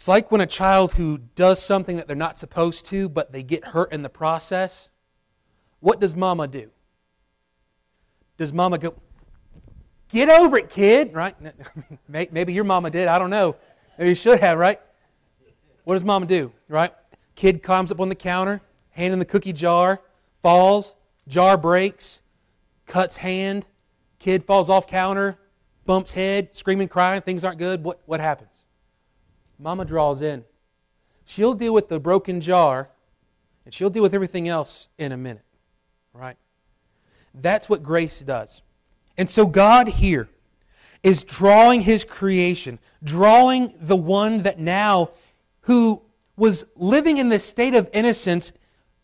It's like when a child who does something that they're not supposed to, but they get hurt in the process. What does mama do? Does mama go, get over it, kid? Right? Maybe your mama did. I don't know. Maybe you should have, right? What does mama do? Right? Kid climbs up on the counter, hand in the cookie jar, falls, jar breaks, cuts hand, kid falls off counter, bumps head, screaming, crying, things aren't good. What, what happens? Mama draws in. She'll deal with the broken jar, and she'll deal with everything else in a minute. Right? That's what grace does. And so God here is drawing his creation, drawing the one that now, who was living in this state of innocence,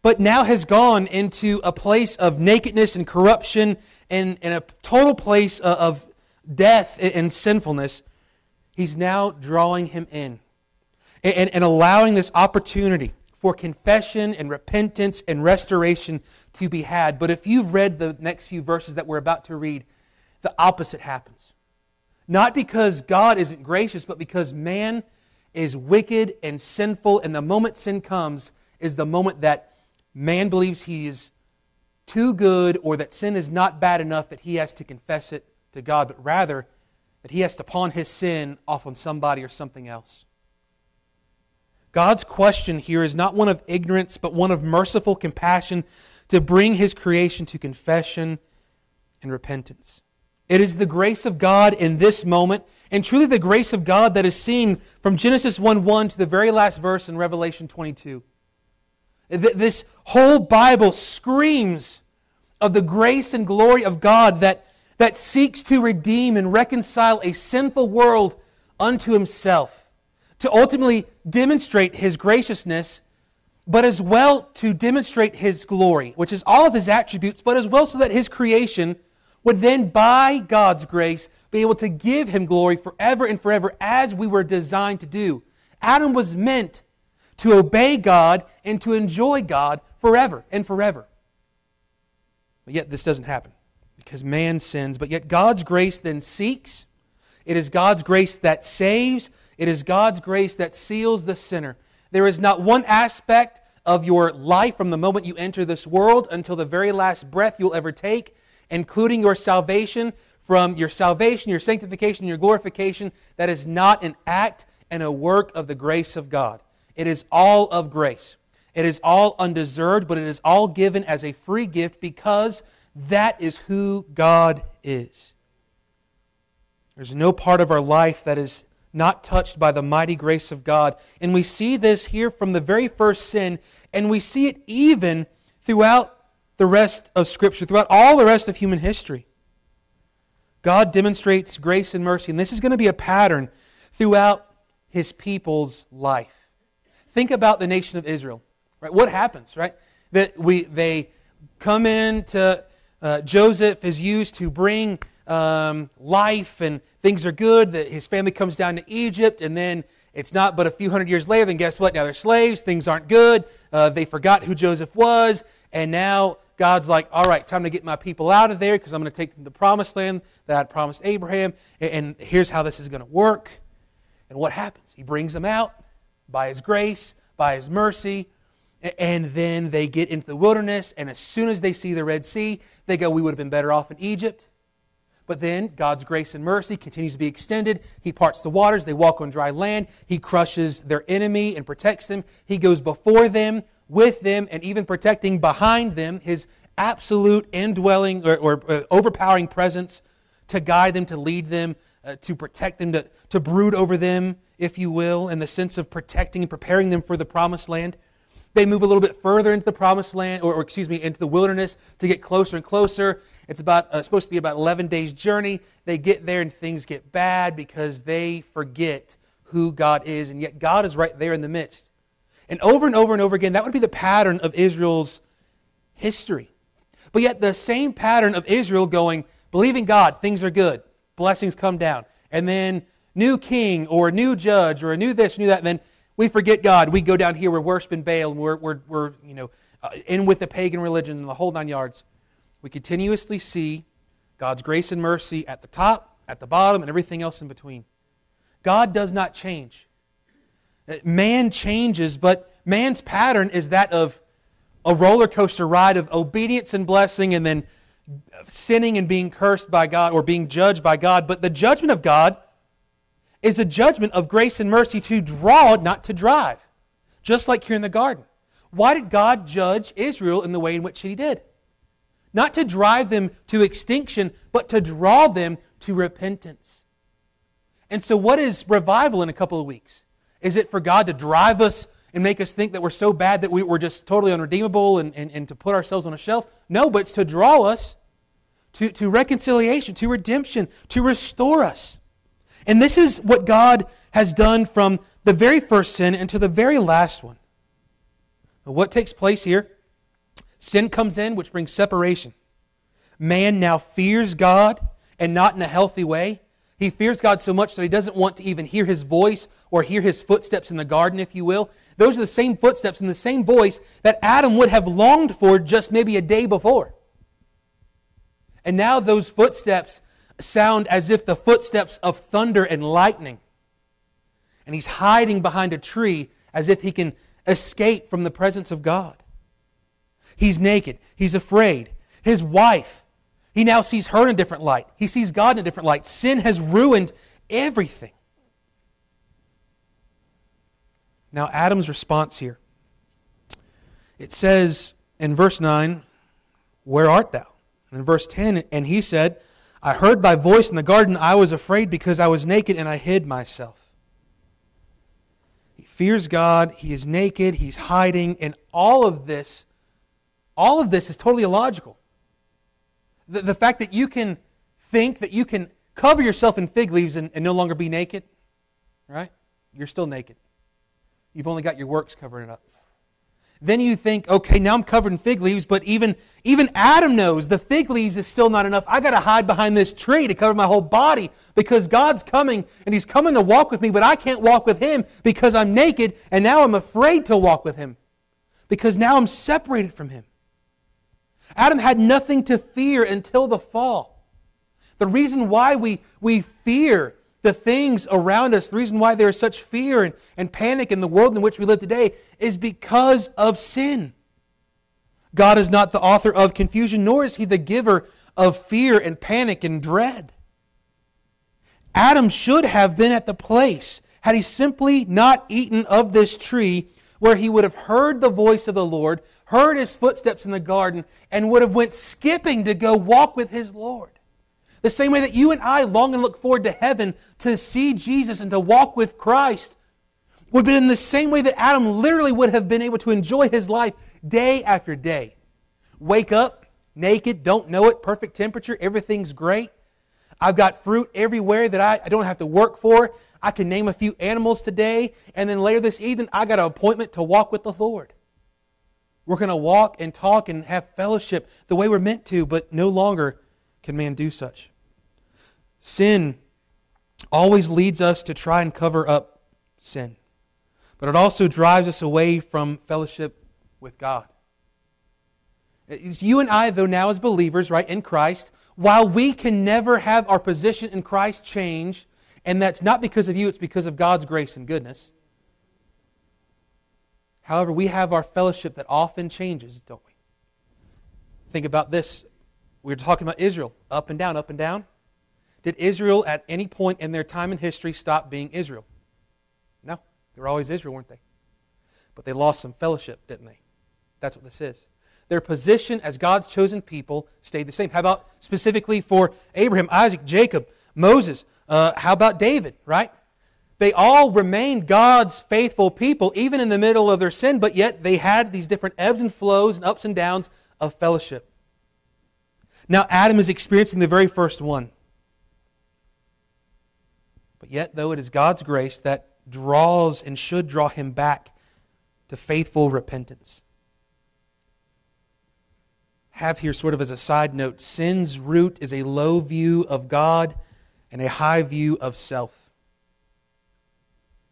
but now has gone into a place of nakedness and corruption and, and a total place of death and sinfulness. He's now drawing him in and, and allowing this opportunity for confession and repentance and restoration to be had. But if you've read the next few verses that we're about to read, the opposite happens. Not because God isn't gracious, but because man is wicked and sinful, and the moment sin comes is the moment that man believes he is too good or that sin is not bad enough that he has to confess it to God, but rather that he has to pawn his sin off on somebody or something else. God's question here is not one of ignorance, but one of merciful compassion to bring his creation to confession and repentance. It is the grace of God in this moment, and truly the grace of God that is seen from Genesis 1 1 to the very last verse in Revelation 22. This whole Bible screams of the grace and glory of God that, that seeks to redeem and reconcile a sinful world unto himself to ultimately demonstrate his graciousness, but as well to demonstrate his glory, which is all of his attributes, but as well so that his creation would then, by God's grace, be able to give him glory forever and forever as we were designed to do. Adam was meant to obey God and to enjoy God forever and forever. But yet, this doesn't happen because man sins. But yet, God's grace then seeks. It is God's grace that saves. It is God's grace that seals the sinner. There is not one aspect of your life from the moment you enter this world until the very last breath you'll ever take, including your salvation, from your salvation, your sanctification, your glorification, that is not an act and a work of the grace of God. It is all of grace. It is all undeserved, but it is all given as a free gift because that is who God is. There's no part of our life that is not touched by the mighty grace of God. And we see this here from the very first sin, and we see it even throughout the rest of Scripture, throughout all the rest of human history. God demonstrates grace and mercy, and this is going to be a pattern throughout his people's life. Think about the nation of Israel. Right? What happens, right? That we they come in to uh, Joseph is used to bring um, life and things are good. That his family comes down to Egypt, and then it's not but a few hundred years later. Then guess what? Now they're slaves. Things aren't good. Uh, they forgot who Joseph was, and now God's like, all right, time to get my people out of there because I'm going to take them to the promised land that I promised Abraham. And, and here's how this is going to work. And what happens? He brings them out by his grace, by his mercy, and then they get into the wilderness. And as soon as they see the Red Sea, they go, We would have been better off in Egypt. But then God's grace and mercy continues to be extended. He parts the waters. They walk on dry land. He crushes their enemy and protects them. He goes before them, with them, and even protecting behind them his absolute indwelling or, or uh, overpowering presence to guide them, to lead them, uh, to protect them, to, to brood over them, if you will, in the sense of protecting and preparing them for the promised land. They move a little bit further into the promised land, or, or excuse me, into the wilderness to get closer and closer. It's about uh, supposed to be about 11 days journey. They get there and things get bad because they forget who God is, and yet God is right there in the midst. And over and over and over again, that would be the pattern of Israel's history. But yet, the same pattern of Israel going, believing God, things are good, blessings come down, and then new king or a new judge or a new this, new that, and then we forget God. We go down here, we're worshiping Baal, and we're, we're, we're you know, uh, in with the pagan religion and the whole nine yards we continuously see God's grace and mercy at the top, at the bottom, and everything else in between. God does not change. Man changes, but man's pattern is that of a roller coaster ride of obedience and blessing and then sinning and being cursed by God or being judged by God. But the judgment of God is a judgment of grace and mercy to draw, not to drive, just like here in the garden. Why did God judge Israel in the way in which He did? Not to drive them to extinction, but to draw them to repentance. And so, what is revival in a couple of weeks? Is it for God to drive us and make us think that we're so bad that we, are just totally unredeemable and, and, and to put ourselves on a shelf. No, but it's to draw us to, to reconciliation, to redemption, to restore us. And this is what God has done from the very first sin into the very last one. What takes place here? Sin comes in, which brings separation. Man now fears God and not in a healthy way. He fears God so much that he doesn't want to even hear his voice or hear his footsteps in the garden, if you will. Those are the same footsteps and the same voice that Adam would have longed for just maybe a day before. And now those footsteps sound as if the footsteps of thunder and lightning. And he's hiding behind a tree as if he can escape from the presence of God. He's naked. He's afraid. His wife, he now sees her in a different light. He sees God in a different light. Sin has ruined everything. Now, Adam's response here. It says in verse 9, Where art thou? And in verse 10, and he said, I heard thy voice in the garden. I was afraid because I was naked and I hid myself. He fears God. He is naked. He's hiding. And all of this, all of this is totally illogical. The, the fact that you can think that you can cover yourself in fig leaves and, and no longer be naked, right? You're still naked. You've only got your works covering it up. Then you think, okay, now I'm covered in fig leaves, but even, even Adam knows the fig leaves is still not enough. I got to hide behind this tree to cover my whole body because God's coming and He's coming to walk with me, but I can't walk with Him because I'm naked and now I'm afraid to walk with Him because now I'm separated from Him. Adam had nothing to fear until the fall. The reason why we, we fear the things around us, the reason why there is such fear and, and panic in the world in which we live today is because of sin. God is not the author of confusion, nor is he the giver of fear and panic and dread. Adam should have been at the place had he simply not eaten of this tree where he would have heard the voice of the Lord, heard his footsteps in the garden, and would have went skipping to go walk with his Lord. The same way that you and I long and look forward to heaven to see Jesus and to walk with Christ would be in the same way that Adam literally would have been able to enjoy his life day after day. Wake up naked, don't know it, perfect temperature, everything's great. I've got fruit everywhere that I, I don't have to work for. I can name a few animals today, and then later this evening, I got an appointment to walk with the Lord. We're going to walk and talk and have fellowship the way we're meant to, but no longer can man do such. Sin always leads us to try and cover up sin, but it also drives us away from fellowship with God. It's you and I, though, now as believers, right, in Christ, while we can never have our position in Christ change, and that's not because of you, it's because of God's grace and goodness. However, we have our fellowship that often changes, don't we? Think about this. We were talking about Israel, up and down, up and down. Did Israel at any point in their time in history stop being Israel? No. They were always Israel, weren't they? But they lost some fellowship, didn't they? That's what this is. Their position as God's chosen people stayed the same. How about specifically for Abraham, Isaac, Jacob, Moses? Uh, how about David, right? They all remained God's faithful people, even in the middle of their sin, but yet they had these different ebbs and flows and ups and downs of fellowship. Now, Adam is experiencing the very first one. But yet, though it is God's grace that draws and should draw him back to faithful repentance. Have here, sort of as a side note, sin's root is a low view of God and a high view of self.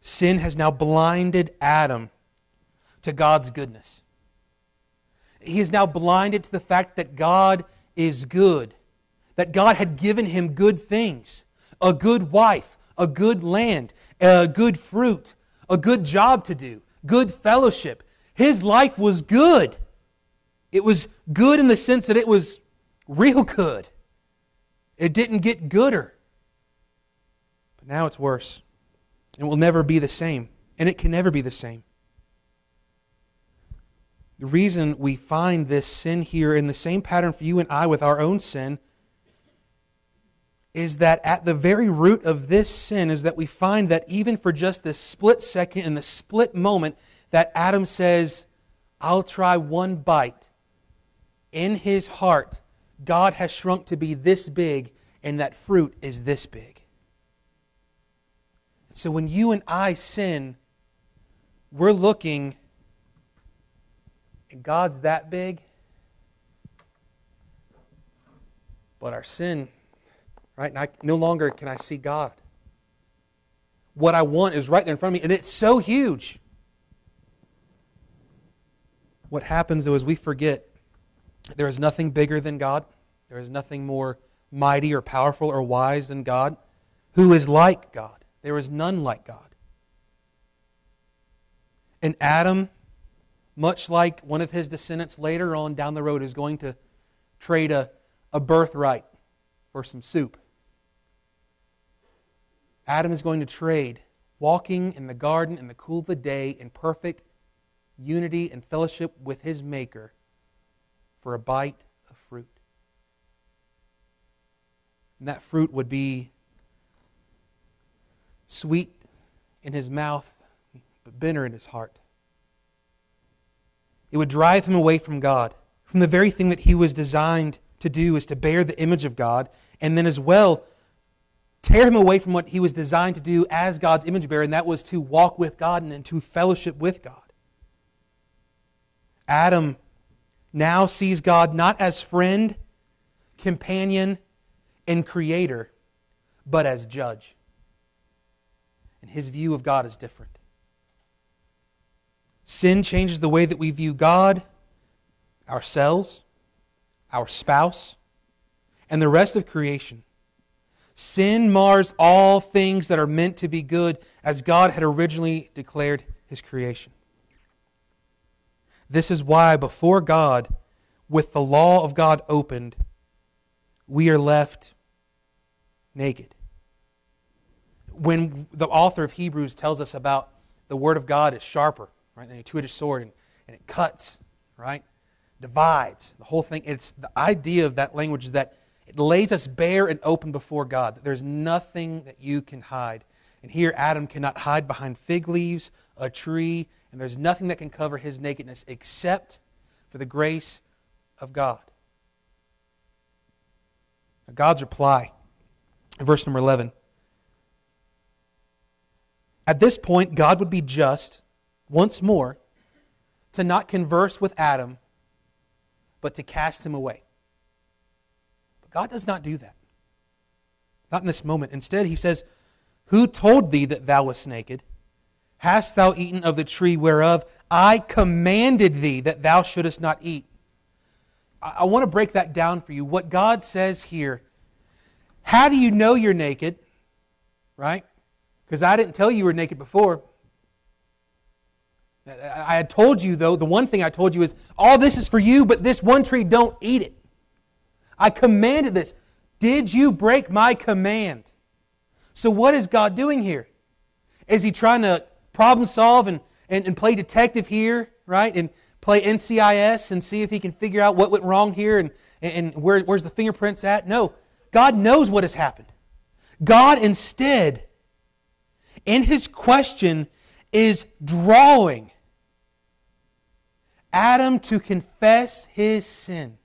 Sin has now blinded Adam to God's goodness. He is now blinded to the fact that God is good, that God had given him good things, a good wife, a good land, a good fruit, a good job to do, good fellowship. His life was good. It was good in the sense that it was real good. It didn't get gooder. But now it's worse. It will never be the same. And it can never be the same. The reason we find this sin here in the same pattern for you and I with our own sin is that at the very root of this sin is that we find that even for just this split second, in the split moment, that Adam says, I'll try one bite. In his heart, God has shrunk to be this big, and that fruit is this big. So when you and I sin, we're looking, and God's that big, but our sin right? I, no longer can I see God. What I want is right there in front of me, and it's so huge. What happens, though, is we forget there is nothing bigger than God. There is nothing more mighty or powerful or wise than God. Who is like God? There is none like God. And Adam, much like one of his descendants later on down the road, is going to trade a, a birthright for some soup. Adam is going to trade walking in the garden in the cool of the day in perfect unity and fellowship with his Maker for a bite of fruit. And that fruit would be sweet in his mouth, but bitter in his heart. It would drive him away from God, from the very thing that he was designed to do, is to bear the image of God, and then as well tear him away from what he was designed to do as God's image bearer, and that was to walk with God and to fellowship with God. Adam now sees God not as friend, companion, and creator, but as judge. And his view of God is different. Sin changes the way that we view God, ourselves, our spouse, and the rest of creation. Sin mars all things that are meant to be good as God had originally declared his creation. This is why, before God, with the law of God opened, we are left naked. When the author of Hebrews tells us about the Word of God is sharper, right, than a two edged sword, and, and it cuts, right, divides, the whole thing, it's the idea of that language is that it lays us bare and open before God. There's nothing that you can hide. And here, Adam cannot hide behind fig leaves, a tree, and there's nothing that can cover his nakedness except for the grace of God. Now, God's reply, verse number 11. At this point, God would be just once more to not converse with Adam, but to cast him away. But God does not do that. Not in this moment. Instead, he says, Who told thee that thou wast naked? Hast thou eaten of the tree whereof I commanded thee that thou shouldest not eat? I, I want to break that down for you. What God says here, how do you know you're naked? Right? Because I didn't tell you you were naked before. I had told you, though, the one thing I told you is all this is for you, but this one tree, don't eat it. I commanded this. Did you break my command? So, what is God doing here? Is he trying to problem solve and, and, and play detective here, right? And play NCIS and see if he can figure out what went wrong here and, and where, where's the fingerprints at? No. God knows what has happened. God instead, in his question, is drawing Adam to confess his sin.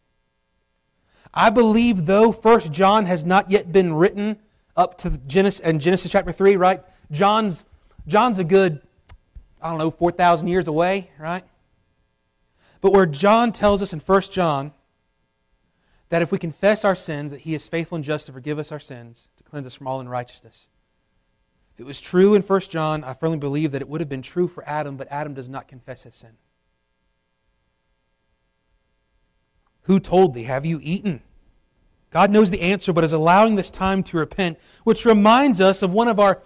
I believe, though First John has not yet been written up to Genesis and Genesis chapter 3, right? John's, John's a good, I don't know, 4,000 years away, right? But where John tells us in First John that if we confess our sins, that he is faithful and just to forgive us our sins, to cleanse us from all unrighteousness. If it was true in First John, I firmly believe that it would have been true for Adam, but Adam does not confess his sin. Who told thee? Have you eaten? God knows the answer, but is allowing this time to repent, which reminds us of one of our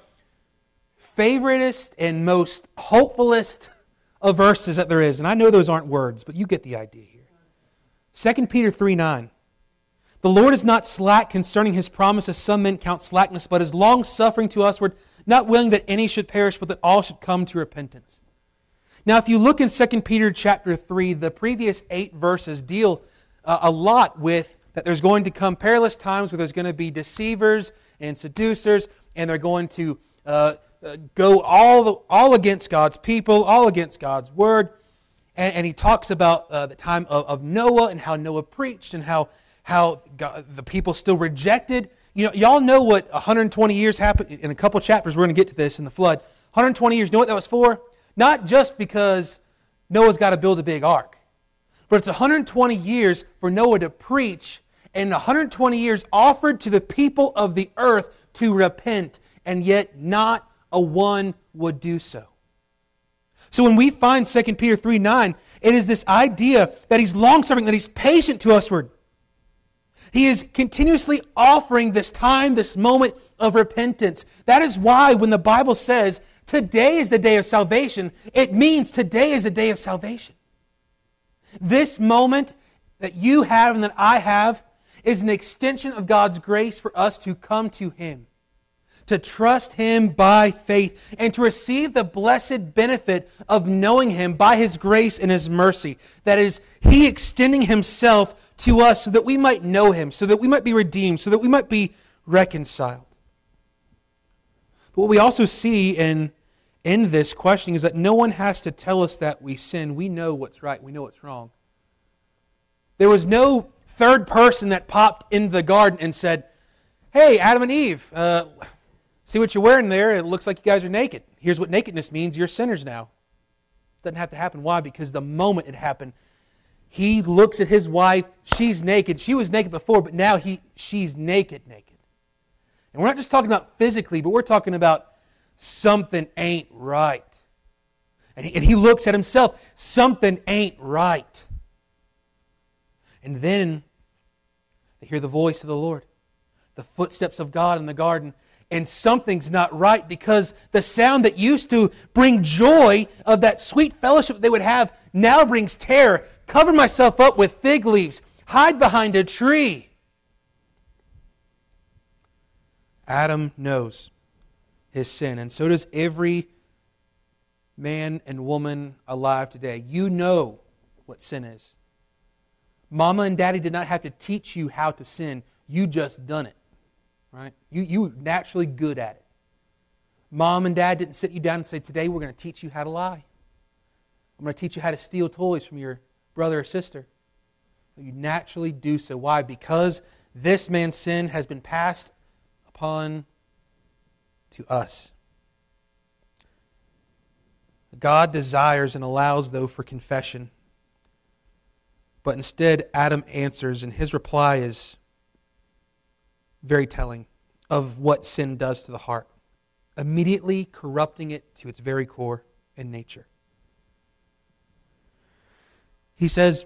favoriteest and most hopefulest of verses that there is. And I know those aren't words, but you get the idea here. 2 Peter 3 9. The Lord is not slack concerning his promise, as some men count slackness, but is long suffering to usward, not willing that any should perish, but that all should come to repentance. Now, if you look in 2 Peter chapter 3, the previous eight verses deal uh, a lot with that there's going to come perilous times where there's going to be deceivers and seducers, and they're going to uh, uh, go all, the, all against God's people, all against God's word. And, and he talks about uh, the time of, of Noah and how Noah preached and how how God, the people still rejected. You know, y'all know what 120 years happened in a couple chapters. We're going to get to this in the flood. 120 years. Know what that was for? Not just because Noah's got to build a big ark, but it's 120 years for Noah to preach, and 120 years offered to the people of the earth to repent, and yet not a one would do so. So when we find 2 Peter 3 9, it is this idea that he's long suffering, that he's patient to usward. He is continuously offering this time, this moment of repentance. That is why when the Bible says today is the day of salvation, it means today is the day of salvation. This moment that you have and that I have is an extension of God's grace for us to come to Him, to trust Him by faith, and to receive the blessed benefit of knowing Him by His grace and His mercy. That is, He extending Himself to us so that we might know him, so that we might be redeemed, so that we might be reconciled. But what we also see in, in this questioning is that no one has to tell us that we sin. We know what's right, we know what's wrong. There was no third person that popped into the garden and said, Hey, Adam and Eve, uh, see what you're wearing there? It looks like you guys are naked. Here's what nakedness means you're sinners now. Doesn't have to happen. Why? Because the moment it happened, he looks at his wife. She's naked. She was naked before, but now he, she's naked, naked. And we're not just talking about physically, but we're talking about something ain't right. And he, and he looks at himself. Something ain't right. And then they hear the voice of the Lord, the footsteps of God in the garden and something's not right because the sound that used to bring joy of that sweet fellowship they would have now brings terror cover myself up with fig leaves, hide behind a tree. Adam knows his sin, and so does every man and woman alive today. You know what sin is. Mama and daddy did not have to teach you how to sin, you just done it. Right? You, you were naturally good at it. Mom and dad didn't sit you down and say, Today we're going to teach you how to lie. I'm going to teach you how to steal toys from your brother or sister. You naturally do so. Why? Because this man's sin has been passed upon to us. God desires and allows, though, for confession. But instead, Adam answers, and his reply is very telling of what sin does to the heart, immediately corrupting it to its very core and nature. He says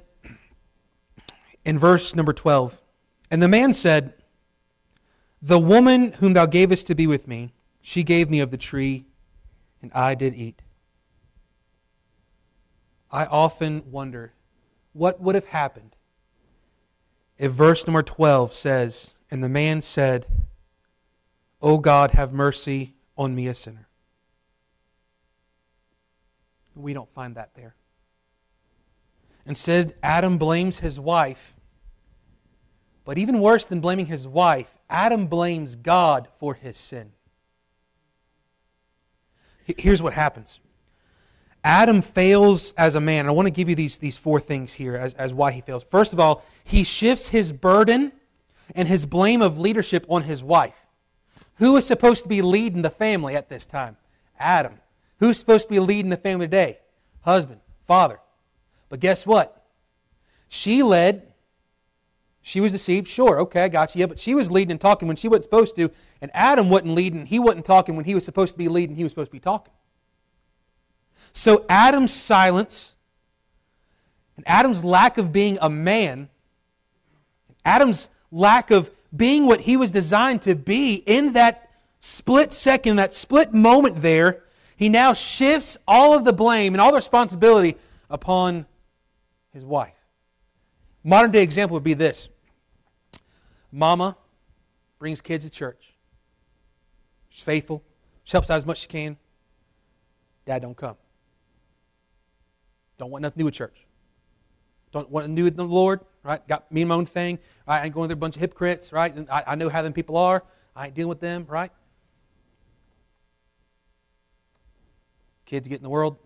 in verse number 12, And the man said, The woman whom thou gavest to be with me, she gave me of the tree, and I did eat. I often wonder what would have happened if verse number 12 says, And the man said, O God, have mercy on me, a sinner. We don't find that there. Instead, Adam blames his wife. But even worse than blaming his wife, Adam blames God for his sin. Here's what happens Adam fails as a man. I want to give you these, these four things here as, as why he fails. First of all, he shifts his burden and his blame of leadership on his wife. Who is supposed to be leading the family at this time? Adam. Who's supposed to be leading the family today? Husband, father. But guess what? She led. She was deceived. Sure, okay, I got you. Yeah, but she was leading and talking when she wasn't supposed to. And Adam wasn't leading. He wasn't talking when he was supposed to be leading. He was supposed to be talking. So Adam's silence and Adam's lack of being a man, Adam's lack of being what he was designed to be in that split second, that split moment there, he now shifts all of the blame and all the responsibility upon his wife. Modern day example would be this Mama brings kids to church. She's faithful. She helps out as much as she can. Dad don't come. Don't want nothing to do with church. Don't want to do with the Lord, right? Got me and my own thing. Right? I ain't going there a bunch of hypocrites, right? I, I know how them people are. I ain't dealing with them, right? Kids get in the world.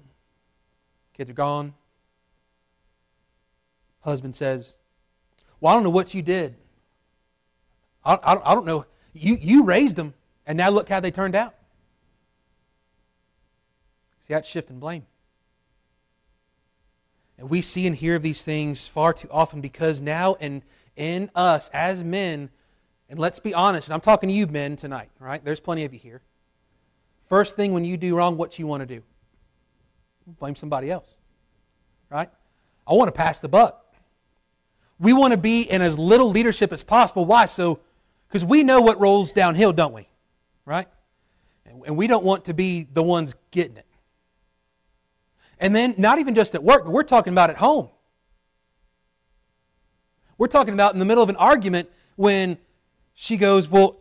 Kids are gone. Husband says, Well, I don't know what you did. I, I, I don't know. You, you raised them, and now look how they turned out. See, that's shifting blame. And we see and hear of these things far too often because now in, in us as men, and let's be honest, and I'm talking to you men tonight, right? There's plenty of you here. First thing when you do wrong, what you want to do? Blame somebody else, right? I want to pass the buck. We want to be in as little leadership as possible. Why? So, because we know what rolls downhill, don't we? Right? And we don't want to be the ones getting it. And then, not even just at work, but we're talking about at home. We're talking about in the middle of an argument when she goes, Well,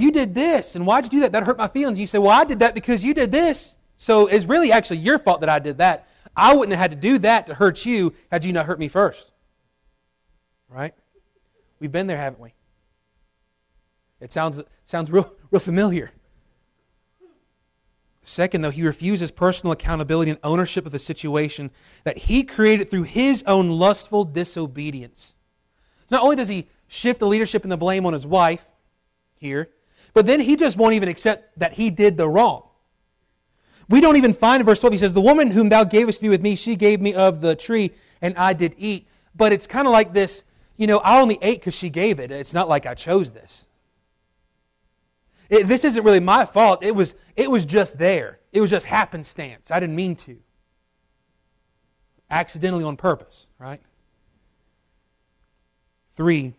you did this, and why'd you do that? That hurt my feelings. You say, Well, I did that because you did this. So it's really actually your fault that I did that. I wouldn't have had to do that to hurt you had you not hurt me first. Right? We've been there, haven't we? It sounds, sounds real, real familiar. Second, though, he refuses personal accountability and ownership of the situation that he created through his own lustful disobedience. So not only does he shift the leadership and the blame on his wife here, but then he just won't even accept that he did the wrong. We don't even find in verse 12, he says, The woman whom thou gavest be with me, she gave me of the tree, and I did eat. But it's kind of like this, you know, I only ate because she gave it. It's not like I chose this. It, this isn't really my fault. It was, it was just there. It was just happenstance. I didn't mean to. Accidentally on purpose, right? Three,